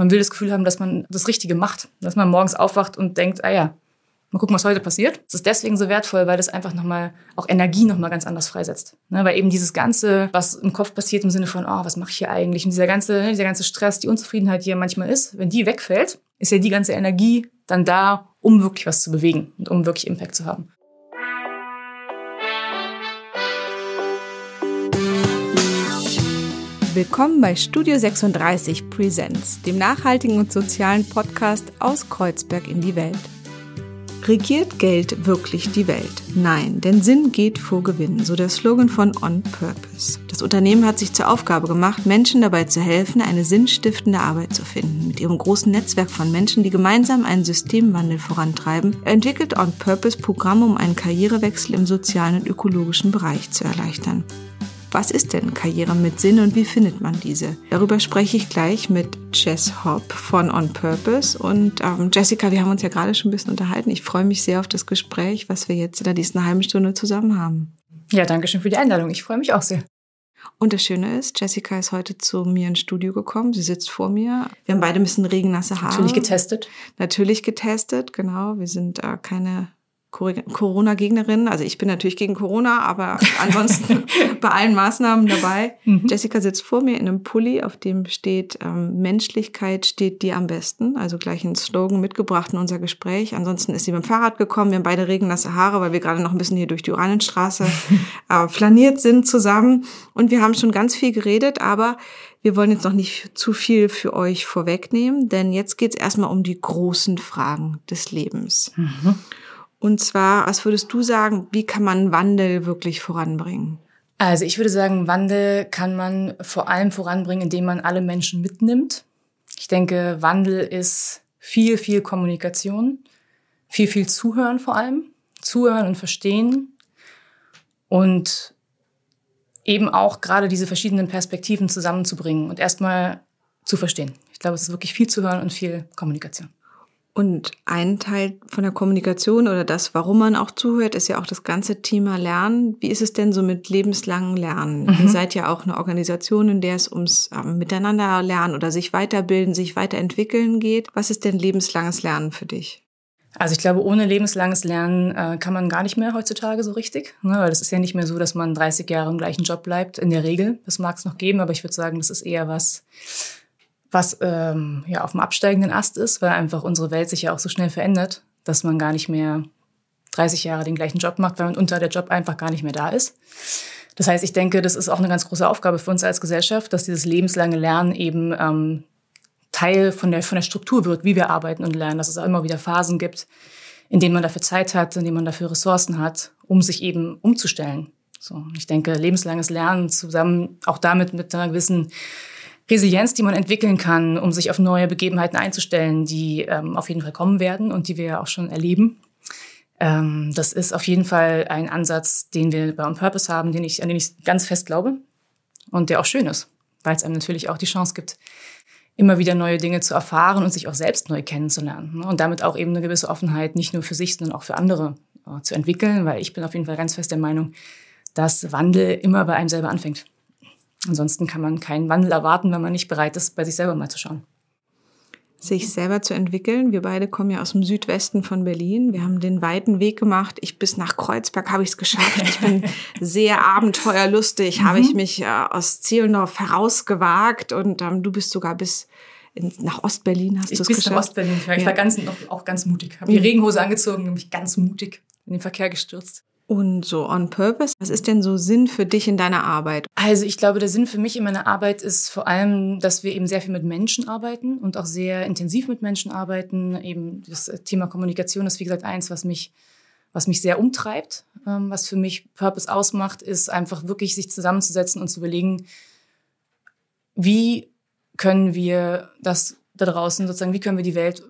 Man will das Gefühl haben, dass man das Richtige macht, dass man morgens aufwacht und denkt, ah ja, mal gucken, was heute passiert. Es ist deswegen so wertvoll, weil das einfach nochmal auch Energie nochmal ganz anders freisetzt. Ne? Weil eben dieses Ganze, was im Kopf passiert im Sinne von, oh, was mache ich hier eigentlich? Und dieser ganze, dieser ganze Stress, die Unzufriedenheit, die ja manchmal ist, wenn die wegfällt, ist ja die ganze Energie dann da, um wirklich was zu bewegen und um wirklich Impact zu haben. Willkommen bei Studio 36 Presents, dem nachhaltigen und sozialen Podcast aus Kreuzberg in die Welt. Regiert Geld wirklich die Welt? Nein, denn Sinn geht vor Gewinn, so der Slogan von On Purpose. Das Unternehmen hat sich zur Aufgabe gemacht, Menschen dabei zu helfen, eine sinnstiftende Arbeit zu finden. Mit ihrem großen Netzwerk von Menschen, die gemeinsam einen Systemwandel vorantreiben, entwickelt On Purpose Programme, um einen Karrierewechsel im sozialen und ökologischen Bereich zu erleichtern. Was ist denn Karriere mit Sinn und wie findet man diese? Darüber spreche ich gleich mit Jess Hopp von On Purpose. Und ähm, Jessica, wir haben uns ja gerade schon ein bisschen unterhalten. Ich freue mich sehr auf das Gespräch, was wir jetzt in der nächsten halben Stunde zusammen haben. Ja, danke schön für die Einladung. Ich freue mich auch sehr. Und das Schöne ist, Jessica ist heute zu mir ins Studio gekommen. Sie sitzt vor mir. Wir haben beide ein bisschen regennasse Haare. Natürlich getestet. Natürlich getestet, genau. Wir sind äh, keine Corona-Gegnerin. Also ich bin natürlich gegen Corona, aber ansonsten bei allen Maßnahmen dabei. Mhm. Jessica sitzt vor mir in einem Pulli, auf dem steht, ähm, Menschlichkeit steht dir am besten. Also gleich ein Slogan mitgebracht in unser Gespräch. Ansonsten ist sie mit dem Fahrrad gekommen. Wir haben beide regennasse Haare, weil wir gerade noch ein bisschen hier durch die Oranienstraße äh, flaniert sind zusammen. Und wir haben schon ganz viel geredet, aber wir wollen jetzt noch nicht zu viel für euch vorwegnehmen, denn jetzt geht es erstmal um die großen Fragen des Lebens. Mhm. Und zwar, was würdest du sagen, wie kann man Wandel wirklich voranbringen? Also ich würde sagen, Wandel kann man vor allem voranbringen, indem man alle Menschen mitnimmt. Ich denke, Wandel ist viel, viel Kommunikation, viel, viel Zuhören vor allem. Zuhören und verstehen. Und eben auch gerade diese verschiedenen Perspektiven zusammenzubringen und erstmal zu verstehen. Ich glaube, es ist wirklich viel zu hören und viel Kommunikation. Und ein Teil von der Kommunikation oder das, warum man auch zuhört, ist ja auch das ganze Thema Lernen. Wie ist es denn so mit lebenslangen Lernen? Mhm. Ihr seid ja auch eine Organisation, in der es ums ähm, Miteinander lernen oder sich weiterbilden, sich weiterentwickeln geht. Was ist denn lebenslanges Lernen für dich? Also ich glaube, ohne lebenslanges Lernen äh, kann man gar nicht mehr heutzutage so richtig. Ne? Weil das ist ja nicht mehr so, dass man 30 Jahre im gleichen Job bleibt. In der Regel, das mag es noch geben, aber ich würde sagen, das ist eher was, was ähm, ja auf dem absteigenden Ast ist, weil einfach unsere Welt sich ja auch so schnell verändert, dass man gar nicht mehr 30 Jahre den gleichen Job macht, weil man unter der Job einfach gar nicht mehr da ist. Das heißt, ich denke, das ist auch eine ganz große Aufgabe für uns als Gesellschaft, dass dieses lebenslange Lernen eben ähm, Teil von der, von der Struktur wird, wie wir arbeiten und lernen, dass es auch immer wieder Phasen gibt, in denen man dafür Zeit hat, in denen man dafür Ressourcen hat, um sich eben umzustellen. So, ich denke, lebenslanges Lernen zusammen auch damit mit einer gewissen Resilienz, die man entwickeln kann, um sich auf neue Begebenheiten einzustellen, die ähm, auf jeden Fall kommen werden und die wir ja auch schon erleben. Ähm, das ist auf jeden Fall ein Ansatz, den wir bei On Purpose haben, den ich, an den ich ganz fest glaube und der auch schön ist, weil es einem natürlich auch die Chance gibt, immer wieder neue Dinge zu erfahren und sich auch selbst neu kennenzulernen ne? und damit auch eben eine gewisse Offenheit nicht nur für sich, sondern auch für andere äh, zu entwickeln, weil ich bin auf jeden Fall ganz fest der Meinung, dass Wandel immer bei einem selber anfängt. Ansonsten kann man keinen Wandel erwarten, wenn man nicht bereit ist, bei sich selber mal zu schauen. Sich selber zu entwickeln. Wir beide kommen ja aus dem Südwesten von Berlin. Wir haben den weiten Weg gemacht. Ich bis nach Kreuzberg habe ich es geschafft. Ich bin sehr abenteuerlustig, mhm. habe ich mich äh, aus Zehlendorf herausgewagt und ähm, du bist sogar bis in, nach Ostberlin hast du es geschafft. Ich bin nach Ostberlin. Ich war, ja. ich war ganz, auch ganz mutig. Habe die mhm. Regenhose angezogen und mich ganz mutig in den Verkehr gestürzt. Und so on purpose, was ist denn so Sinn für dich in deiner Arbeit? Also ich glaube, der Sinn für mich in meiner Arbeit ist vor allem, dass wir eben sehr viel mit Menschen arbeiten und auch sehr intensiv mit Menschen arbeiten. Eben das Thema Kommunikation ist, wie gesagt, eins, was mich, was mich sehr umtreibt. Ähm, was für mich Purpose ausmacht, ist einfach wirklich sich zusammenzusetzen und zu überlegen, wie können wir das da draußen sozusagen, wie können wir die Welt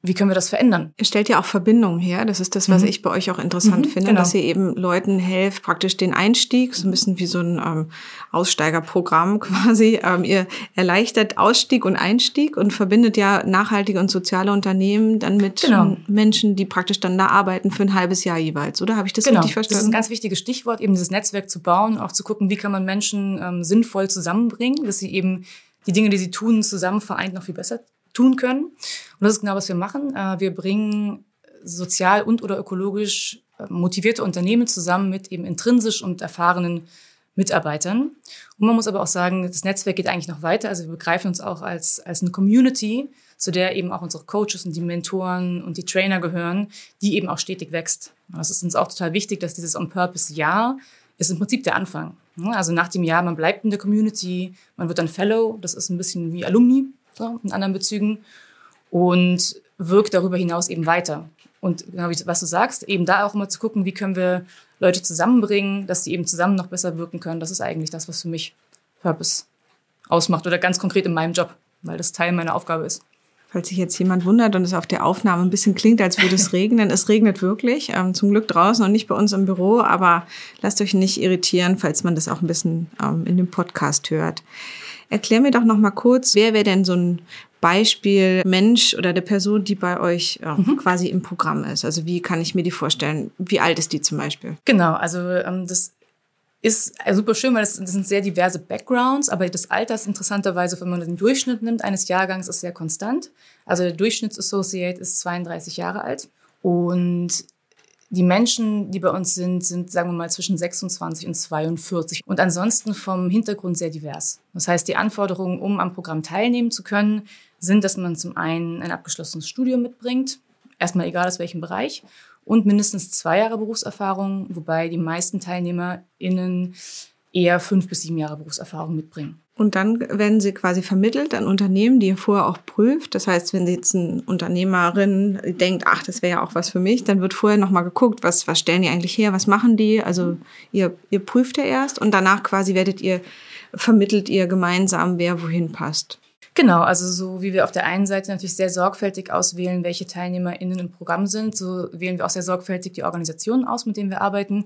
wie können wir das verändern? Ihr stellt ja auch Verbindungen her. Das ist das, was mhm. ich bei euch auch interessant mhm, finde, genau. dass ihr eben Leuten helft, praktisch den Einstieg, so ein bisschen wie so ein ähm, Aussteigerprogramm quasi. Ähm, ihr erleichtert Ausstieg und Einstieg und verbindet ja nachhaltige und soziale Unternehmen dann mit genau. Menschen, die praktisch dann da arbeiten für ein halbes Jahr jeweils. Oder habe ich das genau. richtig verstanden? Das ist ein ganz wichtiges Stichwort, eben dieses Netzwerk zu bauen, auch zu gucken, wie kann man Menschen ähm, sinnvoll zusammenbringen, dass sie eben die Dinge, die sie tun, zusammen vereint noch viel besser tun können. Und das ist genau, was wir machen. Äh, wir bringen sozial und oder ökologisch äh, motivierte Unternehmen zusammen mit eben intrinsisch und erfahrenen Mitarbeitern. Und man muss aber auch sagen, das Netzwerk geht eigentlich noch weiter. Also wir begreifen uns auch als, als eine Community, zu der eben auch unsere Coaches und die Mentoren und die Trainer gehören, die eben auch stetig wächst. Das ist uns auch total wichtig, dass dieses On-Purpose-Jahr ist im Prinzip der Anfang. Also nach dem Jahr, man bleibt in der Community, man wird dann Fellow, das ist ein bisschen wie Alumni so, in anderen Bezügen und wirkt darüber hinaus eben weiter. Und genau wie was du sagst, eben da auch immer zu gucken, wie können wir Leute zusammenbringen, dass sie eben zusammen noch besser wirken können. Das ist eigentlich das, was für mich Purpose ausmacht oder ganz konkret in meinem Job, weil das Teil meiner Aufgabe ist. Falls sich jetzt jemand wundert und es auf der Aufnahme ein bisschen klingt, als würde es regnen. Es regnet wirklich. Ähm, zum Glück draußen und nicht bei uns im Büro, aber lasst euch nicht irritieren, falls man das auch ein bisschen ähm, in dem Podcast hört. Erklär mir doch noch mal kurz, wer wäre denn so ein Beispiel Mensch oder der Person, die bei euch äh, mhm. quasi im Programm ist? Also wie kann ich mir die vorstellen? Wie alt ist die zum Beispiel? Genau, also ähm, das ist äh, super schön, weil das, das, sind sehr diverse Backgrounds, aber das Alter ist interessanterweise, wenn man den Durchschnitt nimmt eines Jahrgangs, ist sehr konstant. Also der Durchschnittsassociate ist 32 Jahre alt und die Menschen, die bei uns sind, sind, sagen wir mal, zwischen 26 und 42 und ansonsten vom Hintergrund sehr divers. Das heißt, die Anforderungen, um am Programm teilnehmen zu können, sind, dass man zum einen ein abgeschlossenes Studium mitbringt, erstmal egal aus welchem Bereich, und mindestens zwei Jahre Berufserfahrung, wobei die meisten TeilnehmerInnen eher fünf bis sieben Jahre Berufserfahrung mitbringen. Und dann werden sie quasi vermittelt an Unternehmen, die ihr vorher auch prüft. Das heißt, wenn jetzt eine Unternehmerin denkt, ach, das wäre ja auch was für mich, dann wird vorher nochmal geguckt, was, was stellen die eigentlich her, was machen die? Also ihr, ihr prüft ja erst und danach quasi werdet ihr, vermittelt ihr gemeinsam, wer wohin passt. Genau, also so wie wir auf der einen Seite natürlich sehr sorgfältig auswählen, welche TeilnehmerInnen im Programm sind, so wählen wir auch sehr sorgfältig die Organisationen aus, mit denen wir arbeiten.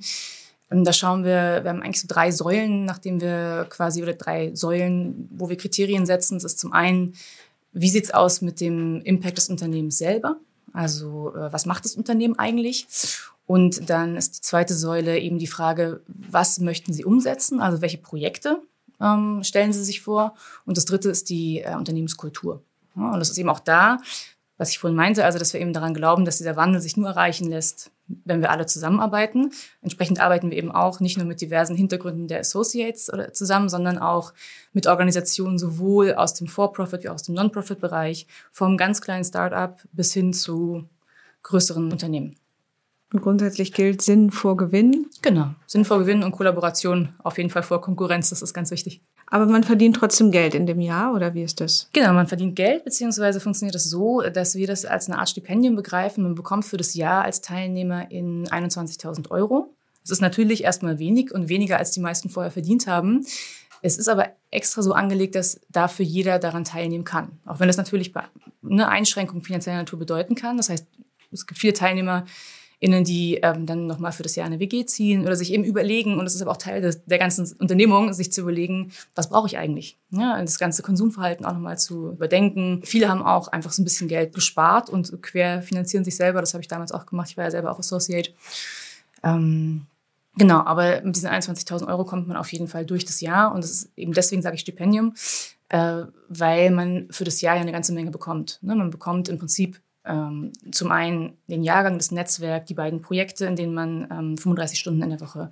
Ähm, da schauen wir, wir haben eigentlich so drei Säulen, nachdem wir quasi, oder drei Säulen, wo wir Kriterien setzen. Das ist zum einen, wie sieht's aus mit dem Impact des Unternehmens selber? Also, äh, was macht das Unternehmen eigentlich? Und dann ist die zweite Säule eben die Frage, was möchten Sie umsetzen? Also, welche Projekte ähm, stellen Sie sich vor? Und das dritte ist die äh, Unternehmenskultur. Ja, und das ist eben auch da, was ich vorhin meinte, also dass wir eben daran glauben, dass dieser Wandel sich nur erreichen lässt, wenn wir alle zusammenarbeiten. Entsprechend arbeiten wir eben auch nicht nur mit diversen Hintergründen der Associates zusammen, sondern auch mit Organisationen sowohl aus dem For-Profit wie auch aus dem Non-Profit-Bereich, vom ganz kleinen Start-up bis hin zu größeren Unternehmen. Und grundsätzlich gilt Sinn vor Gewinn. Genau. Sinn vor Gewinn und Kollaboration auf jeden Fall vor Konkurrenz. Das ist ganz wichtig. Aber man verdient trotzdem Geld in dem Jahr oder wie ist das? Genau, man verdient Geld, beziehungsweise funktioniert das so, dass wir das als eine Art Stipendium begreifen. Man bekommt für das Jahr als Teilnehmer in 21.000 Euro. Das ist natürlich erstmal wenig und weniger, als die meisten vorher verdient haben. Es ist aber extra so angelegt, dass dafür jeder daran teilnehmen kann. Auch wenn das natürlich eine Einschränkung finanzieller Natur bedeuten kann. Das heißt, es gibt viele Teilnehmer, innen, die ähm, dann nochmal für das Jahr eine WG ziehen oder sich eben überlegen, und das ist aber auch Teil des, der ganzen Unternehmung, sich zu überlegen, was brauche ich eigentlich? Ja, das ganze Konsumverhalten auch nochmal zu überdenken. Viele haben auch einfach so ein bisschen Geld gespart und quer finanzieren sich selber. Das habe ich damals auch gemacht. Ich war ja selber auch Associate. Ähm, Genau, aber mit diesen 21.000 Euro kommt man auf jeden Fall durch das Jahr und das ist eben deswegen sage ich Stipendium, äh, weil man für das Jahr ja eine ganze Menge bekommt. Ne? Man bekommt im Prinzip ähm, zum einen den Jahrgang, das Netzwerk, die beiden Projekte, in denen man ähm, 35 Stunden in der Woche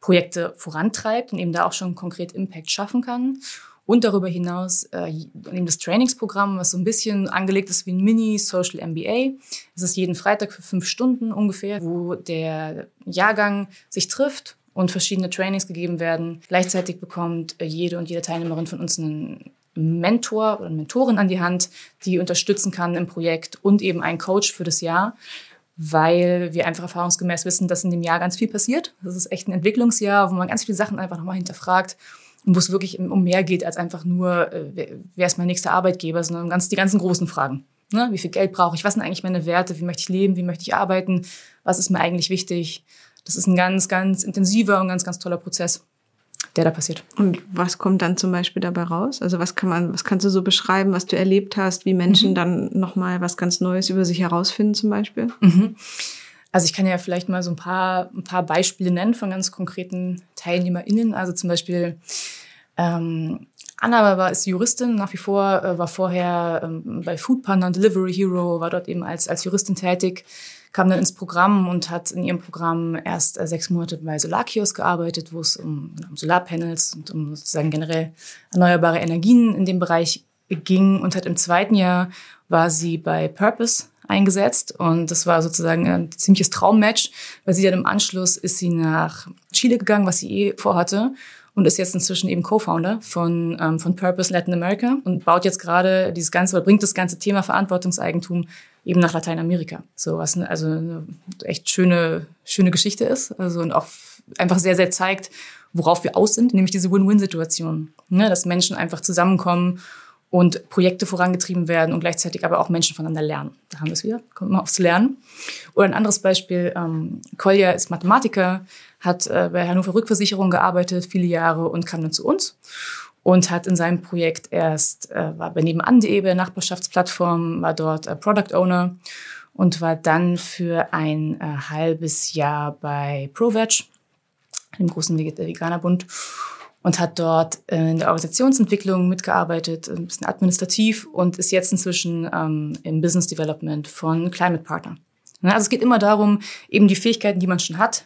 Projekte vorantreibt und eben da auch schon konkret Impact schaffen kann. Und darüber hinaus äh, eben das Trainingsprogramm, was so ein bisschen angelegt ist wie ein Mini-Social MBA. Es ist jeden Freitag für fünf Stunden ungefähr, wo der Jahrgang sich trifft und verschiedene Trainings gegeben werden. Gleichzeitig bekommt äh, jede und jede Teilnehmerin von uns einen Mentor oder Mentorin an die Hand, die unterstützen kann im Projekt und eben einen Coach für das Jahr, weil wir einfach erfahrungsgemäß wissen, dass in dem Jahr ganz viel passiert. Das ist echt ein Entwicklungsjahr, wo man ganz viele Sachen einfach nochmal hinterfragt und wo es wirklich um mehr geht als einfach nur, äh, wer ist mein nächster Arbeitgeber, sondern ganz, die ganzen großen Fragen. Ne? Wie viel Geld brauche ich? Was sind eigentlich meine Werte? Wie möchte ich leben? Wie möchte ich arbeiten? Was ist mir eigentlich wichtig? Das ist ein ganz, ganz intensiver und ganz, ganz toller Prozess der da passiert. Und was kommt dann zum Beispiel dabei raus? Also was kann man, was kannst du so beschreiben, was du erlebt hast, wie Menschen mhm. dann nochmal was ganz Neues über sich herausfinden zum Beispiel? Mhm. Also ich kann ja vielleicht mal so ein paar, ein paar Beispiele nennen von ganz konkreten TeilnehmerInnen. Also zum Beispiel Ähm, Anna war ist Juristin nach wie vor, äh, war vorher ähm, bei Foodpanda und Delivery Hero, war dort eben als, als Juristin tätig, kam dann ins Programm und hat in ihrem Programm erst äh, sechs Monate bei Solarkios gearbeitet, wo es um, um Solarpanels und um sozusagen generell erneuerbare Energien in dem Bereich ging. Und hat im zweiten Jahr war sie bei Purpose eingesetzt. Und das war sozusagen ein ziemliches Traummatch, weil sie dann im Anschluss ist sie nach Chile gegangen, was sie eh vorhatte und ist jetzt inzwischen eben Co-Founder von, ähm, von Purpose Latin America und baut jetzt gerade dieses ganze oder bringt das ganze Thema Verantwortungseigentum eben nach Lateinamerika. So was also eine echt schöne, schöne Geschichte ist. Also und auch einfach sehr, sehr zeigt, worauf wir aus sind, nämlich diese Win-Win-Situation. Ne? Dass Menschen einfach zusammenkommen und Projekte vorangetrieben werden und gleichzeitig aber auch Menschen voneinander lernen. Da haben wir es wieder, kommt mal aufs Lernen. Oder ein anderes Beispiel, ähm, Kolja ist Mathematiker, hat äh, bei Hannover Rückversicherung gearbeitet, viele Jahre und kam dann zu uns und hat in seinem Projekt erst, äh, war bei nebenan.de, bei der Nachbarschaftsplattform, war dort äh, Product Owner und war dann für ein äh, halbes Jahr bei ProVeg, dem großen Veganerbund und hat dort in der Organisationsentwicklung mitgearbeitet, ein bisschen administrativ und ist jetzt inzwischen ähm, im Business Development von Climate Partner. Also es geht immer darum, eben die Fähigkeiten, die man schon hat,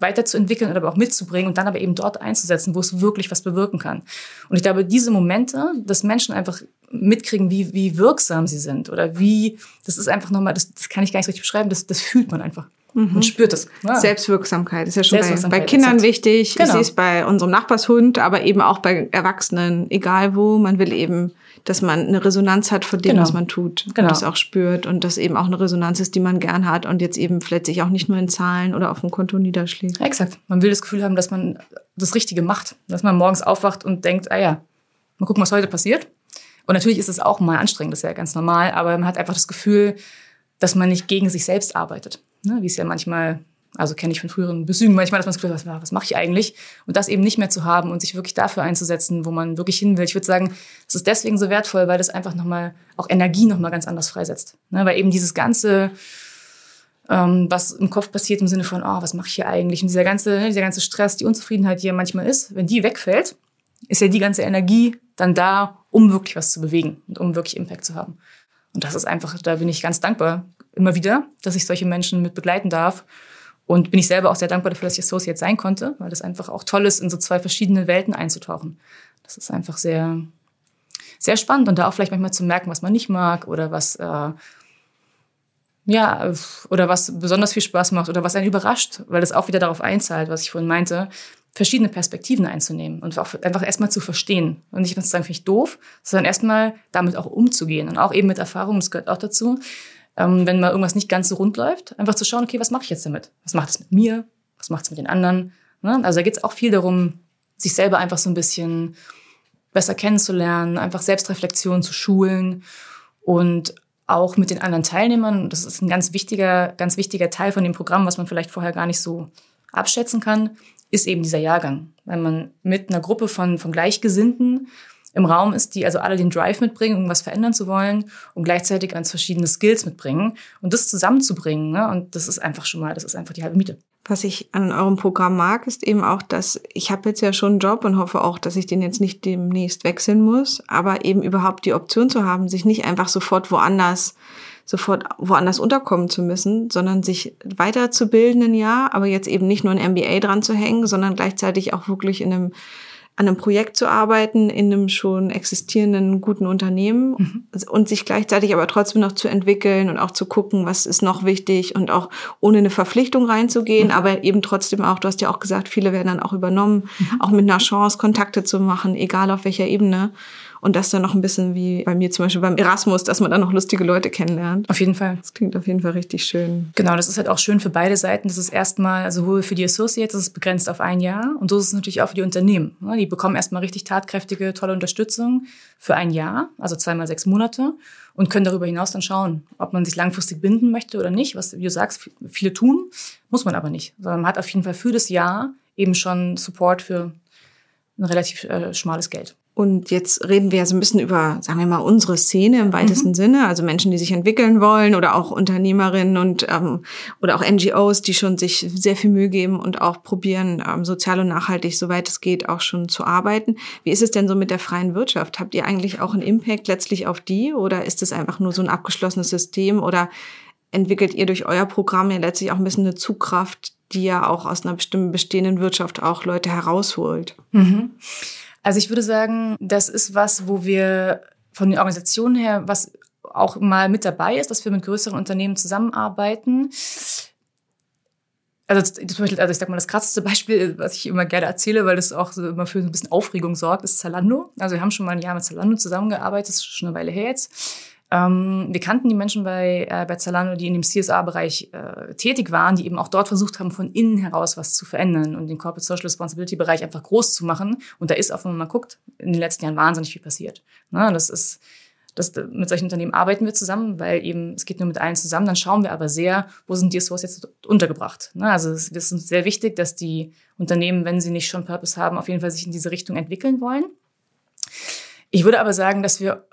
weiterzuentwickeln oder aber auch mitzubringen und dann aber eben dort einzusetzen, wo es wirklich was bewirken kann. Und ich glaube, diese Momente, dass Menschen einfach mitkriegen, wie, wie wirksam sie sind oder wie, das ist einfach nochmal, das, das kann ich gar nicht so richtig beschreiben, das, das fühlt man einfach. Mhm. Und spürt es. Ja. Selbstwirksamkeit ist ja schon bei, bei Kindern exakt. wichtig. Genau. Ich sehe es bei unserem Nachbarshund, aber eben auch bei Erwachsenen, egal wo. Man will eben dass man eine Resonanz hat von dem, genau. was man tut. Genau. Und das auch spürt und das eben auch eine Resonanz ist, die man gern hat und jetzt eben vielleicht sich auch nicht nur in Zahlen oder auf dem Konto niederschlägt. Ja, exakt. Man will das Gefühl haben, dass man das Richtige macht. Dass man morgens aufwacht und denkt, ah ja, mal gucken, was heute passiert. Und natürlich ist es auch mal anstrengend, das ist ja ganz normal, aber man hat einfach das Gefühl, dass man nicht gegen sich selbst arbeitet. Ne? Wie es ja manchmal also kenne ich von früheren Besügen manchmal, dass man das Gefühl hat, was, was mache ich eigentlich? Und das eben nicht mehr zu haben und sich wirklich dafür einzusetzen, wo man wirklich hin will. Ich würde sagen, es ist deswegen so wertvoll, weil das einfach nochmal auch Energie nochmal ganz anders freisetzt. Ne? Weil eben dieses ganze, ähm, was im Kopf passiert im Sinne von, oh, was mache ich hier eigentlich? Und dieser ganze, ne, dieser ganze Stress, die Unzufriedenheit, die ja manchmal ist, wenn die wegfällt, ist ja die ganze Energie dann da, um wirklich was zu bewegen und um wirklich Impact zu haben. Und das ist einfach, da bin ich ganz dankbar immer wieder, dass ich solche Menschen mit begleiten darf und bin ich selber auch sehr dankbar dafür, dass ich Associate sein konnte, weil das einfach auch toll ist, in so zwei verschiedene Welten einzutauchen. Das ist einfach sehr, sehr spannend und da auch vielleicht manchmal zu merken, was man nicht mag oder was, äh, ja, oder was besonders viel Spaß macht oder was einen überrascht, weil das auch wieder darauf einzahlt, was ich vorhin meinte, verschiedene Perspektiven einzunehmen und auch einfach erstmal zu verstehen und nicht zu sagen, finde ich doof, sondern erstmal damit auch umzugehen und auch eben mit Erfahrung, das gehört auch dazu, ähm, wenn mal irgendwas nicht ganz so rund läuft, einfach zu schauen, okay, was mache ich jetzt damit? Was macht es mit mir? Was macht es mit den anderen? Ne? Also da geht es auch viel darum, sich selber einfach so ein bisschen besser kennenzulernen, einfach Selbstreflexion zu schulen und auch mit den anderen Teilnehmern. Das ist ein ganz wichtiger, ganz wichtiger Teil von dem Programm, was man vielleicht vorher gar nicht so abschätzen kann, ist eben dieser Jahrgang. Wenn man mit einer Gruppe von, von Gleichgesinnten im Raum ist, die also alle den Drive mitbringen, irgendwas verändern zu wollen und gleichzeitig ganz verschiedene Skills mitbringen und das zusammenzubringen. Ne? Und das ist einfach schon mal, das ist einfach die halbe Miete. Was ich an eurem Programm mag, ist eben auch, dass ich habe jetzt ja schon einen Job und hoffe auch, dass ich den jetzt nicht demnächst wechseln muss, aber eben überhaupt die Option zu haben, sich nicht einfach sofort woanders sofort woanders unterkommen zu müssen, sondern sich weiterzubilden Jahr, aber jetzt eben nicht nur ein MBA dran zu hängen, sondern gleichzeitig auch wirklich in einem an einem Projekt zu arbeiten in einem schon existierenden guten Unternehmen mhm. und sich gleichzeitig aber trotzdem noch zu entwickeln und auch zu gucken, was ist noch wichtig und auch ohne eine Verpflichtung reinzugehen, mhm. aber eben trotzdem auch, du hast ja auch gesagt, viele werden dann auch übernommen, mhm. auch mit einer Chance Kontakte zu machen, egal auf welcher Ebene und das dann noch ein bisschen wie bei mir zum Beispiel beim Erasmus, dass man dann noch lustige Leute kennenlernt. Auf jeden Fall. Das klingt auf jeden Fall richtig schön. Genau, das ist halt auch schön für beide Seiten. Das ist erstmal, also sowohl für die Associates, das ist begrenzt auf ein Jahr und so ist es natürlich auch für die Unternehmen. Die bekommen erstmal richtig tatkräftige, tolle Unterstützung für ein Jahr, also zweimal sechs Monate und können darüber hinaus dann schauen, ob man sich langfristig binden möchte oder nicht. Was, wie du sagst, viele tun, muss man aber nicht. Sondern man hat auf jeden Fall für das Jahr eben schon Support für ein relativ äh, schmales Geld. Und jetzt reden wir ja so ein bisschen über, sagen wir mal, unsere Szene im weitesten mhm. Sinne, also Menschen, die sich entwickeln wollen oder auch Unternehmerinnen und ähm, oder auch NGOs, die schon sich sehr viel Mühe geben und auch probieren, ähm, sozial und nachhaltig, soweit es geht, auch schon zu arbeiten. Wie ist es denn so mit der freien Wirtschaft? Habt ihr eigentlich auch einen Impact letztlich auf die oder ist es einfach nur so ein abgeschlossenes System oder entwickelt ihr durch euer Programm ja letztlich auch ein bisschen eine Zugkraft, die ja auch aus einer bestimmten bestehenden Wirtschaft auch Leute herausholt? Mhm. Also ich würde sagen, das ist was, wo wir von den Organisationen her, was auch mal mit dabei ist, dass wir mit größeren Unternehmen zusammenarbeiten. Also, zum Beispiel, also ich sag mal, das krasseste Beispiel, was ich immer gerne erzähle, weil das auch so immer für ein bisschen Aufregung sorgt, ist Zalando. Also wir haben schon mal ein Jahr mit Zalando zusammengearbeitet, das ist schon eine Weile her jetzt. Ähm, wir kannten die Menschen bei, äh, bei Zalando, die in dem CSA-Bereich äh, tätig waren, die eben auch dort versucht haben, von innen heraus was zu verändern und den Corporate Social Responsibility-Bereich einfach groß zu machen. Und da ist auch, wenn man mal guckt, in den letzten Jahren wahnsinnig viel passiert. Na, das ist, das, mit solchen Unternehmen arbeiten wir zusammen, weil eben es geht nur mit allen zusammen. Dann schauen wir aber sehr, wo sind die Ressourcen jetzt untergebracht. Na, also es ist uns sehr wichtig, dass die Unternehmen, wenn sie nicht schon Purpose haben, auf jeden Fall sich in diese Richtung entwickeln wollen. Ich würde aber sagen, dass wir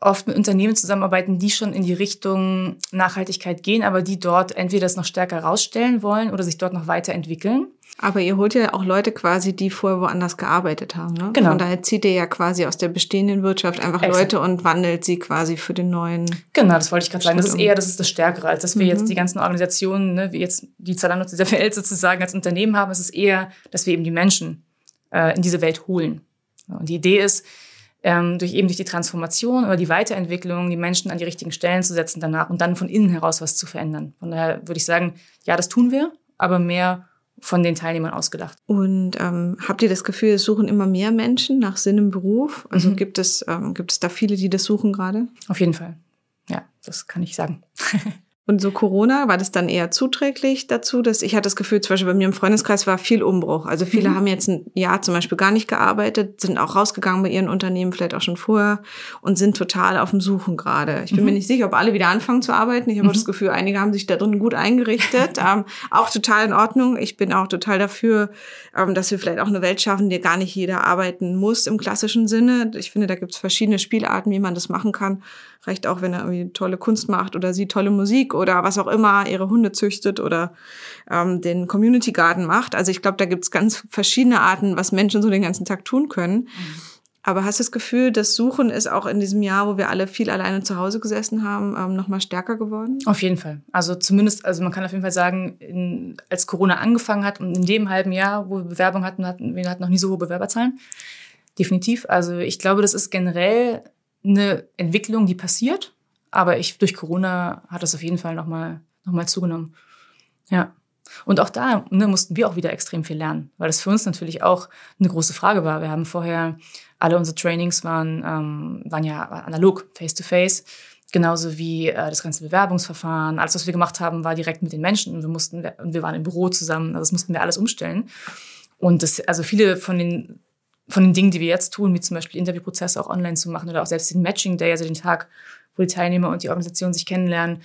oft mit Unternehmen zusammenarbeiten, die schon in die Richtung Nachhaltigkeit gehen, aber die dort entweder das noch stärker rausstellen wollen oder sich dort noch weiterentwickeln. Aber ihr holt ja auch Leute quasi, die vorher woanders gearbeitet haben. Ne? Genau. Von daher zieht ihr ja quasi aus der bestehenden Wirtschaft einfach Exakt. Leute und wandelt sie quasi für den neuen. Genau, das wollte ich gerade sagen. Das ist eher, das ist das Stärkere, als dass wir mhm. jetzt die ganzen Organisationen, ne, wie jetzt die Zalando dieser Welt sozusagen als Unternehmen haben. Es ist eher, dass wir eben die Menschen äh, in diese Welt holen. Und die Idee ist, ähm, durch eben durch die Transformation oder die Weiterentwicklung die Menschen an die richtigen Stellen zu setzen danach und dann von innen heraus was zu verändern. Von daher würde ich sagen, ja, das tun wir, aber mehr von den Teilnehmern ausgedacht. Und ähm, habt ihr das Gefühl, es suchen immer mehr Menschen nach Sinn im Beruf? Also mhm. gibt es ähm, gibt es da viele, die das suchen gerade? Auf jeden Fall. Ja, das kann ich sagen. Und so Corona, war das dann eher zuträglich dazu, dass ich hatte das Gefühl, zum Beispiel bei mir im Freundeskreis war viel Umbruch. Also viele mhm. haben jetzt ein Jahr zum Beispiel gar nicht gearbeitet, sind auch rausgegangen bei ihren Unternehmen, vielleicht auch schon vorher und sind total auf dem Suchen gerade. Ich bin mhm. mir nicht sicher, ob alle wieder anfangen zu arbeiten. Ich habe mhm. das Gefühl, einige haben sich da drin gut eingerichtet. ähm, auch total in Ordnung. Ich bin auch total dafür, ähm, dass wir vielleicht auch eine Welt schaffen, in der gar nicht jeder arbeiten muss im klassischen Sinne. Ich finde, da gibt es verschiedene Spielarten, wie man das machen kann. Reicht auch, wenn er irgendwie tolle Kunst macht oder sie tolle Musik oder was auch immer, ihre Hunde züchtet oder ähm, den Community Garden macht. Also ich glaube, da gibt's ganz verschiedene Arten, was Menschen so den ganzen Tag tun können. Mhm. Aber hast du das Gefühl, das Suchen ist auch in diesem Jahr, wo wir alle viel alleine zu Hause gesessen haben, ähm, nochmal stärker geworden? Auf jeden Fall. Also zumindest, also man kann auf jeden Fall sagen, in, als Corona angefangen hat und in dem halben Jahr, wo wir Bewerbung hatten, hatten wir hatten noch nie so hohe Bewerberzahlen. Definitiv. Also ich glaube, das ist generell eine Entwicklung, die passiert. Aber ich, durch Corona hat das auf jeden Fall nochmal noch mal zugenommen. Ja. Und auch da ne, mussten wir auch wieder extrem viel lernen, weil das für uns natürlich auch eine große Frage war. Wir haben vorher, alle unsere Trainings waren, ähm, waren ja analog, face-to-face. Genauso wie äh, das ganze Bewerbungsverfahren. Alles, was wir gemacht haben, war direkt mit den Menschen. Und wir, mussten, und wir waren im Büro zusammen. Also das mussten wir alles umstellen. Und das, also viele von den von den Dingen, die wir jetzt tun, wie zum Beispiel Interviewprozesse auch online zu machen oder auch selbst den Matching Day, also den Tag, wo die Teilnehmer und die Organisation sich kennenlernen,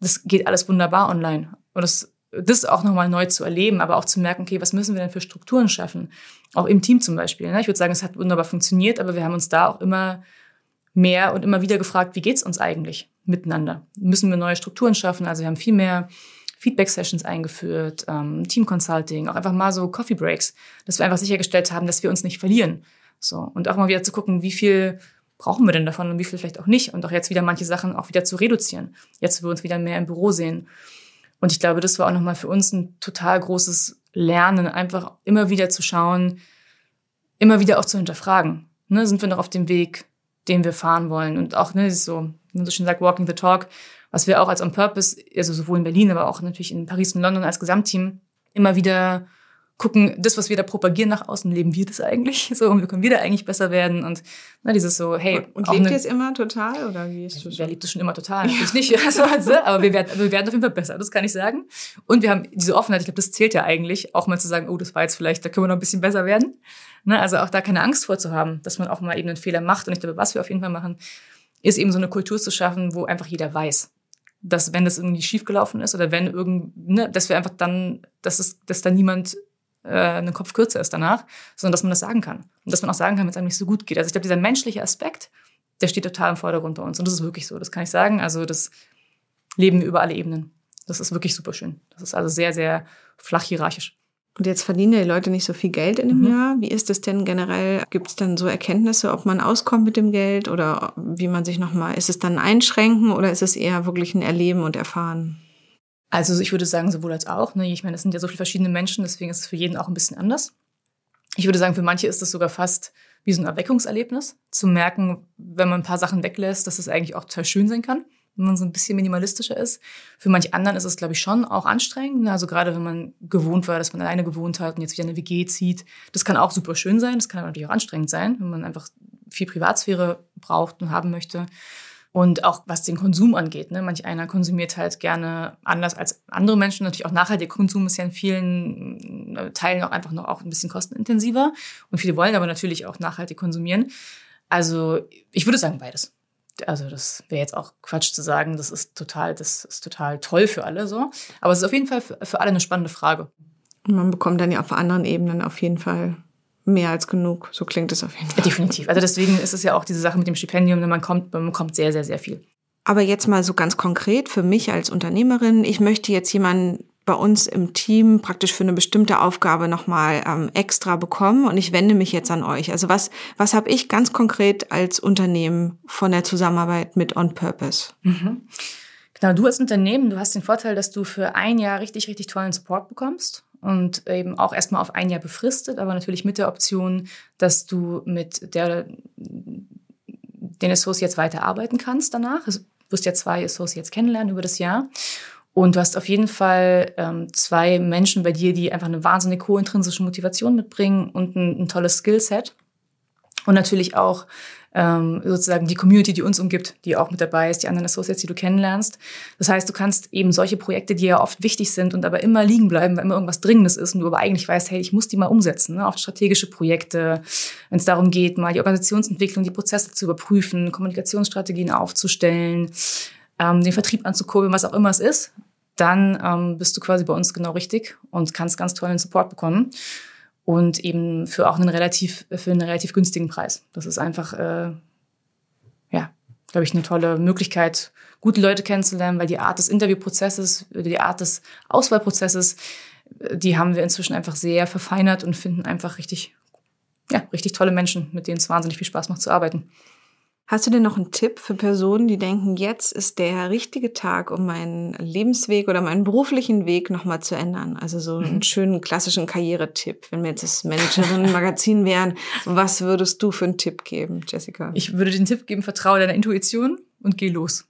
das geht alles wunderbar online. Und das, das auch nochmal neu zu erleben, aber auch zu merken, okay, was müssen wir denn für Strukturen schaffen? Auch im Team zum Beispiel. Ne? Ich würde sagen, es hat wunderbar funktioniert, aber wir haben uns da auch immer mehr und immer wieder gefragt, wie geht's uns eigentlich miteinander? Müssen wir neue Strukturen schaffen? Also wir haben viel mehr Feedback-Sessions eingeführt, ähm, Team-Consulting, auch einfach mal so Coffee-Breaks, dass wir einfach sichergestellt haben, dass wir uns nicht verlieren. So. Und auch mal wieder zu gucken, wie viel brauchen wir denn davon und wie viel vielleicht auch nicht. Und auch jetzt wieder manche Sachen auch wieder zu reduzieren. Jetzt, wo wir uns wieder mehr im Büro sehen. Und ich glaube, das war auch nochmal für uns ein total großes Lernen, einfach immer wieder zu schauen, immer wieder auch zu hinterfragen. Ne, sind wir noch auf dem Weg, den wir fahren wollen? Und auch, ne, so, man so schön sagt, walking the talk, was wir auch als On Purpose, also sowohl in Berlin, aber auch natürlich in Paris und London als Gesamtteam immer wieder gucken, das, was wir da propagieren nach außen, leben wir das eigentlich? So, und wir können wieder eigentlich besser werden und na, dieses so, hey. Und, und lebt ihr es immer total oder wie ist das? Wer lebt es schon immer total? Natürlich nicht, also, also, aber wir werden, wir werden auf jeden Fall besser, das kann ich sagen. Und wir haben diese Offenheit, ich glaube, das zählt ja eigentlich, auch mal zu sagen, oh, das war jetzt vielleicht, da können wir noch ein bisschen besser werden. Ne, also auch da keine Angst vorzuhaben, dass man auch mal eben einen Fehler macht. Und ich glaube, was wir auf jeden Fall machen, ist eben so eine Kultur zu schaffen, wo einfach jeder weiß, dass wenn das irgendwie schiefgelaufen ist oder wenn irgend, ne, dass wir einfach dann, dass es, dass da niemand äh, ein Kopf kürzer ist danach, sondern dass man das sagen kann. Und dass man auch sagen kann, wenn es einem nicht so gut geht. Also ich glaube, dieser menschliche Aspekt, der steht total im Vordergrund bei uns. Und das ist wirklich so, das kann ich sagen. Also das leben wir über alle Ebenen. Das ist wirklich super schön. Das ist also sehr, sehr flach hierarchisch. Und jetzt verdienen die Leute nicht so viel Geld in dem mhm. Jahr. Wie ist es denn generell? Gibt es dann so Erkenntnisse, ob man auskommt mit dem Geld oder wie man sich nochmal, ist es dann ein Einschränken oder ist es eher wirklich ein Erleben und Erfahren? Also ich würde sagen, sowohl als auch. Ne? Ich meine, es sind ja so viele verschiedene Menschen, deswegen ist es für jeden auch ein bisschen anders. Ich würde sagen, für manche ist es sogar fast wie so ein Erweckungserlebnis, zu merken, wenn man ein paar Sachen weglässt, dass es eigentlich auch total schön sein kann wenn man so ein bisschen minimalistischer ist. Für manche anderen ist es, glaube ich, schon auch anstrengend. Ne? Also gerade wenn man gewohnt war, dass man alleine gewohnt hat und jetzt wieder eine WG zieht. Das kann auch super schön sein. Das kann aber natürlich auch anstrengend sein, wenn man einfach viel Privatsphäre braucht und haben möchte. Und auch was den Konsum angeht. Ne? Manch einer konsumiert halt gerne anders als andere Menschen. Natürlich auch nachhaltiger Konsum ist ja in vielen äh, Teilen auch einfach noch auch ein bisschen kostenintensiver. Und viele wollen aber natürlich auch nachhaltig konsumieren. Also ich würde sagen beides also das wäre jetzt auch Quatsch zu sagen, das ist total, das ist total toll für alle so. Aber es ist auf jeden Fall für, für alle eine spannende Frage. Und man bekommt dann ja auf anderen Ebenen auf jeden Fall mehr als genug. So klingt es auf jeden Fall. Definitiv. Also deswegen ist es ja auch diese Sache mit dem Stipendium, man kommt, man bekommt sehr, sehr, sehr viel. Aber jetzt mal so ganz konkret für mich als Unternehmerin. Ich möchte jetzt jemanden bei uns im Team praktisch für eine bestimmte Aufgabe nochmal ähm, extra bekommen und ich wende mich jetzt an euch. Also was, was habe ich ganz konkret als Unternehmen von der Zusammenarbeit mit On Purpose? Mhm. Genau, du als Unternehmen, du hast den Vorteil, dass du für ein Jahr richtig, richtig tollen Support bekommst und eben auch erstmal auf ein Jahr befristet, aber natürlich mit der Option, dass du mit der, den Associates weiterarbeiten kannst danach. Also, du wirst ja zwei Associates kennenlernen über das Jahr. Und du hast auf jeden Fall ähm, zwei Menschen bei dir, die einfach eine wahnsinnig hohe intrinsische Motivation mitbringen und ein, ein tolles Skillset. Und natürlich auch ähm, sozusagen die Community, die uns umgibt, die auch mit dabei ist, die anderen Associates, die du kennenlernst. Das heißt, du kannst eben solche Projekte, die ja oft wichtig sind und aber immer liegen bleiben, weil immer irgendwas Dringendes ist und du aber eigentlich weißt, hey, ich muss die mal umsetzen, ne? auf strategische Projekte, wenn es darum geht, mal die Organisationsentwicklung, die Prozesse zu überprüfen, Kommunikationsstrategien aufzustellen, ähm, den Vertrieb anzukurbeln, was auch immer es ist, dann ähm, bist du quasi bei uns genau richtig und kannst ganz tollen Support bekommen. Und eben für auch einen relativ, für einen relativ günstigen Preis. Das ist einfach, äh, ja, glaube ich, eine tolle Möglichkeit, gute Leute kennenzulernen, weil die Art des Interviewprozesses, die Art des Auswahlprozesses, äh, die haben wir inzwischen einfach sehr verfeinert und finden einfach richtig, ja, richtig tolle Menschen, mit denen es wahnsinnig viel Spaß macht zu arbeiten. Hast du denn noch einen Tipp für Personen, die denken, jetzt ist der richtige Tag, um meinen Lebensweg oder meinen beruflichen Weg nochmal zu ändern? Also so einen mhm. schönen klassischen Karrieretipp. Wenn wir jetzt das Managerin-Magazin wären, was würdest du für einen Tipp geben, Jessica? Ich würde den Tipp geben, vertraue deiner Intuition und geh los.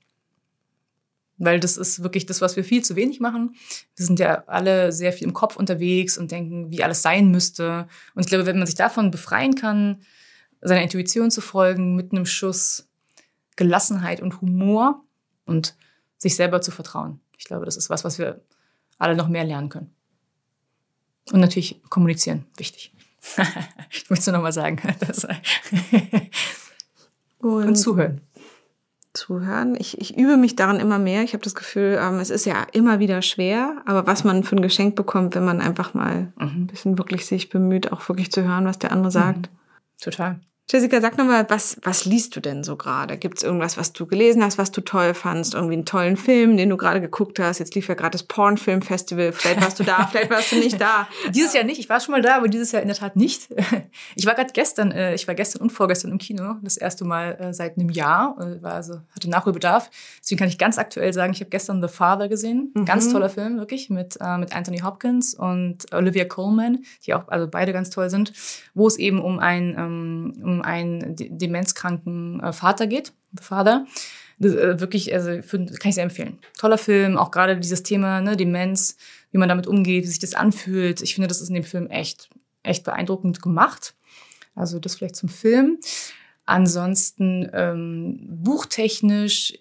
Weil das ist wirklich das, was wir viel zu wenig machen. Wir sind ja alle sehr viel im Kopf unterwegs und denken, wie alles sein müsste. Und ich glaube, wenn man sich davon befreien kann, seiner Intuition zu folgen mit einem Schuss Gelassenheit und Humor und sich selber zu vertrauen. Ich glaube, das ist was, was wir alle noch mehr lernen können. Und natürlich kommunizieren, wichtig. ich möchte es nur nochmal sagen. und, und, zuhören. Zuhören. Ich, ich übe mich daran immer mehr. Ich habe das Gefühl, ähm, es ist ja immer wieder schwer, aber was man für ein Geschenk bekommt, wenn man einfach mal mhm. ein bisschen wirklich sich bemüht, auch wirklich zu hören, was der andere sagt. Mhm. Total. Jessica, sag nochmal, was, was liest du denn so gerade? Gibt es irgendwas, was du gelesen hast, was du toll fandst? Irgendwie einen tollen Film, den du gerade geguckt hast? Jetzt lief ja gerade das Pornfilm-Festival. Vielleicht warst du da, vielleicht warst du nicht da. Dieses Jahr nicht. Ich war schon mal da, aber dieses Jahr in der Tat nicht. Ich war gerade gestern, äh, ich war gestern und vorgestern im Kino. Das erste Mal äh, seit einem Jahr. Äh, war also, hatte Nachholbedarf. Deswegen kann ich ganz aktuell sagen, ich habe gestern The Father gesehen. Mhm. Ganz toller Film, wirklich, mit, mit Anthony Hopkins und Olivia Coleman, die auch also beide ganz toll sind, wo es eben um ein, ähm, um einen demenzkranken äh, Vater geht, Vater. Äh, wirklich, also für, kann ich sehr empfehlen. Toller Film, auch gerade dieses Thema ne, Demenz, wie man damit umgeht, wie sich das anfühlt. Ich finde, das ist in dem Film echt, echt beeindruckend gemacht. Also das vielleicht zum Film. Ansonsten ähm, buchtechnisch,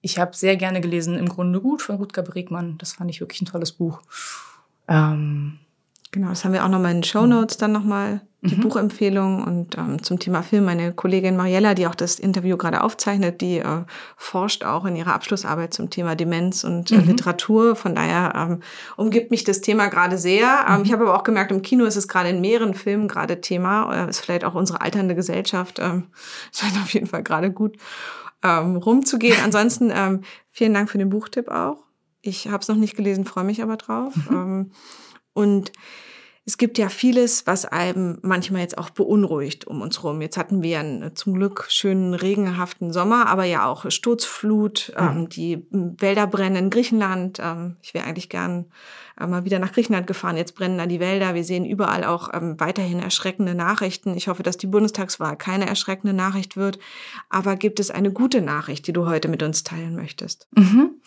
ich habe sehr gerne gelesen Im Grunde gut von Rutger Bregmann. Das fand ich wirklich ein tolles Buch. Ähm, Genau, das haben wir auch nochmal in den Show Notes dann nochmal die mhm. Buchempfehlung und ähm, zum Thema Film. Meine Kollegin Mariella, die auch das Interview gerade aufzeichnet, die äh, forscht auch in ihrer Abschlussarbeit zum Thema Demenz und äh, mhm. Literatur. Von daher ähm, umgibt mich das Thema gerade sehr. Ähm, mhm. Ich habe aber auch gemerkt, im Kino ist es gerade in mehreren Filmen gerade Thema. Äh, ist vielleicht auch unsere alternde Gesellschaft. Ähm, scheint auf jeden Fall gerade gut ähm, rumzugehen. Ansonsten ähm, vielen Dank für den Buchtipp auch. Ich habe es noch nicht gelesen, freue mich aber drauf. Mhm. Ähm, und es gibt ja vieles, was einem manchmal jetzt auch beunruhigt um uns rum. Jetzt hatten wir einen zum Glück schönen regenhaften Sommer, aber ja auch Sturzflut, mhm. ähm, die Wälder brennen in Griechenland. Ähm, ich wäre eigentlich gern äh, mal wieder nach Griechenland gefahren. Jetzt brennen da die Wälder. Wir sehen überall auch ähm, weiterhin erschreckende Nachrichten. Ich hoffe, dass die Bundestagswahl keine erschreckende Nachricht wird. Aber gibt es eine gute Nachricht, die du heute mit uns teilen möchtest? Mhm.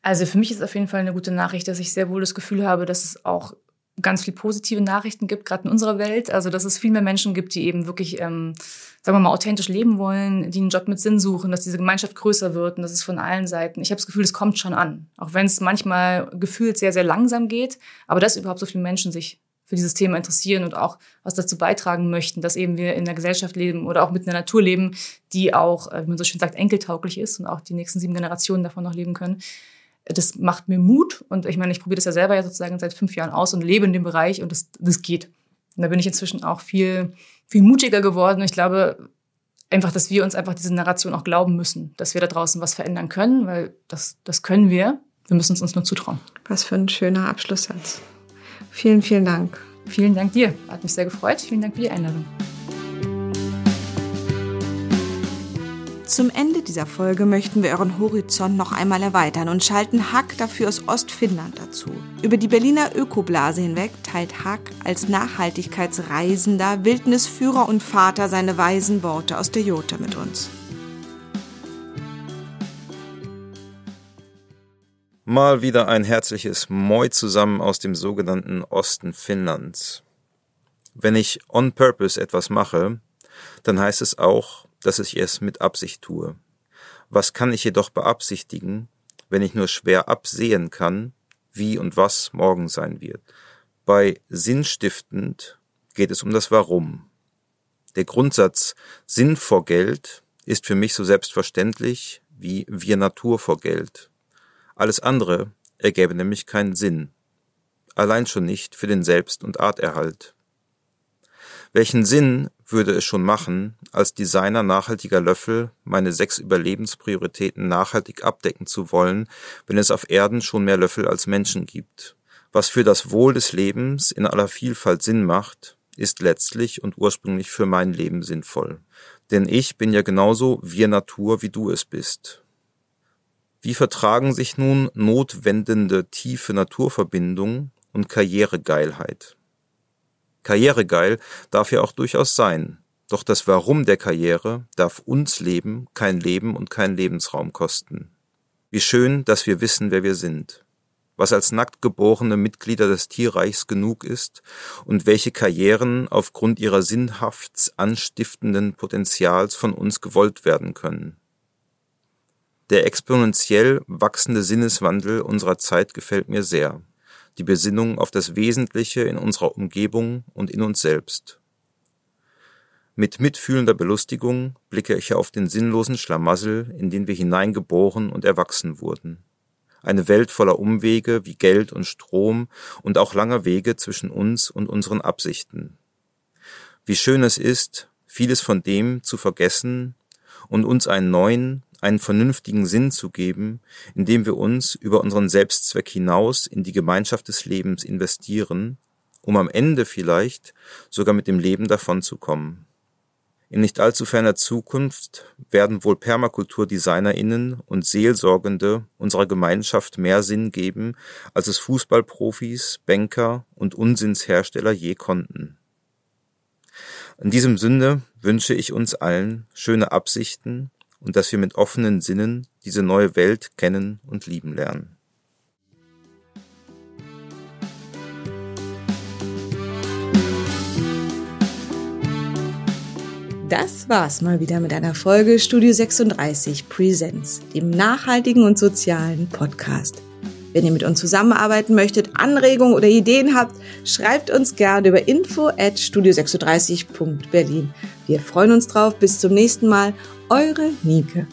Also für mich ist auf jeden Fall eine gute Nachricht, dass ich sehr wohl das Gefühl habe, dass es auch ganz viel positive Nachrichten gibt, gerade in unserer Welt. Also dass es viel mehr Menschen gibt, die eben wirklich, ähm, sagen wir mal, authentisch leben wollen, die einen Job mit Sinn suchen, dass diese Gemeinschaft größer wird und das ist von allen Seiten. Ich habe das Gefühl, es kommt schon an, auch wenn es manchmal gefühlt sehr, sehr langsam geht. Aber dass überhaupt so viele Menschen sich für dieses Thema interessieren und auch was dazu beitragen möchten, dass eben wir in einer Gesellschaft leben oder auch mit einer Natur leben, die auch, äh, wie man so schön sagt, enkeltauglich ist und auch die nächsten sieben Generationen davon noch leben können das macht mir Mut. Und ich meine, ich probiere das ja selber ja sozusagen seit fünf Jahren aus und lebe in dem Bereich und das, das geht. Und da bin ich inzwischen auch viel, viel mutiger geworden. Und ich glaube einfach, dass wir uns einfach diese Narration auch glauben müssen, dass wir da draußen was verändern können, weil das, das können wir. Wir müssen es uns nur zutrauen. Was für ein schöner Abschlusssatz. Vielen, vielen Dank. Vielen Dank dir. Hat mich sehr gefreut. Vielen Dank für die Einladung. Zum Ende dieser Folge möchten wir euren Horizont noch einmal erweitern und schalten Hack dafür aus Ostfinnland dazu. Über die Berliner Ökoblase hinweg teilt Hack als Nachhaltigkeitsreisender, Wildnisführer und Vater seine weisen Worte aus der Jota mit uns. Mal wieder ein herzliches Moi zusammen aus dem sogenannten Osten Finnlands. Wenn ich on purpose etwas mache, dann heißt es auch, dass ich es mit Absicht tue. Was kann ich jedoch beabsichtigen, wenn ich nur schwer absehen kann, wie und was morgen sein wird? Bei sinnstiftend geht es um das Warum. Der Grundsatz Sinn vor Geld ist für mich so selbstverständlich wie wir Natur vor Geld. Alles andere ergäbe nämlich keinen Sinn. Allein schon nicht für den Selbst- und Arterhalt. Welchen Sinn würde es schon machen, als Designer nachhaltiger Löffel meine sechs Überlebensprioritäten nachhaltig abdecken zu wollen, wenn es auf Erden schon mehr Löffel als Menschen gibt. Was für das Wohl des Lebens in aller Vielfalt Sinn macht, ist letztlich und ursprünglich für mein Leben sinnvoll. Denn ich bin ja genauso wir Natur, wie du es bist. Wie vertragen sich nun notwendende tiefe Naturverbindung und Karrieregeilheit? Karrieregeil darf ja auch durchaus sein. Doch das Warum der Karriere darf uns Leben, kein Leben und kein Lebensraum kosten. Wie schön, dass wir wissen, wer wir sind. Was als nackt geborene Mitglieder des Tierreichs genug ist und welche Karrieren aufgrund ihrer sinnhaft anstiftenden Potenzials von uns gewollt werden können. Der exponentiell wachsende Sinneswandel unserer Zeit gefällt mir sehr die Besinnung auf das Wesentliche in unserer Umgebung und in uns selbst. Mit mitfühlender Belustigung blicke ich auf den sinnlosen Schlamassel, in den wir hineingeboren und erwachsen wurden. Eine Welt voller Umwege wie Geld und Strom und auch langer Wege zwischen uns und unseren Absichten. Wie schön es ist, vieles von dem zu vergessen und uns einen neuen, einen vernünftigen Sinn zu geben, indem wir uns über unseren Selbstzweck hinaus in die Gemeinschaft des Lebens investieren, um am Ende vielleicht sogar mit dem Leben davonzukommen. In nicht allzu ferner Zukunft werden wohl PermakulturdesignerInnen und Seelsorgende unserer Gemeinschaft mehr Sinn geben, als es Fußballprofis, Banker und Unsinnshersteller je konnten. In diesem Sinne wünsche ich uns allen schöne Absichten und dass wir mit offenen Sinnen diese neue Welt kennen und lieben lernen. Das war's mal wieder mit einer Folge Studio 36 Presents, dem nachhaltigen und sozialen Podcast. Wenn ihr mit uns zusammenarbeiten möchtet, Anregungen oder Ideen habt, schreibt uns gerne über info at studio36.berlin. Wir freuen uns drauf. Bis zum nächsten Mal. Eure Nike.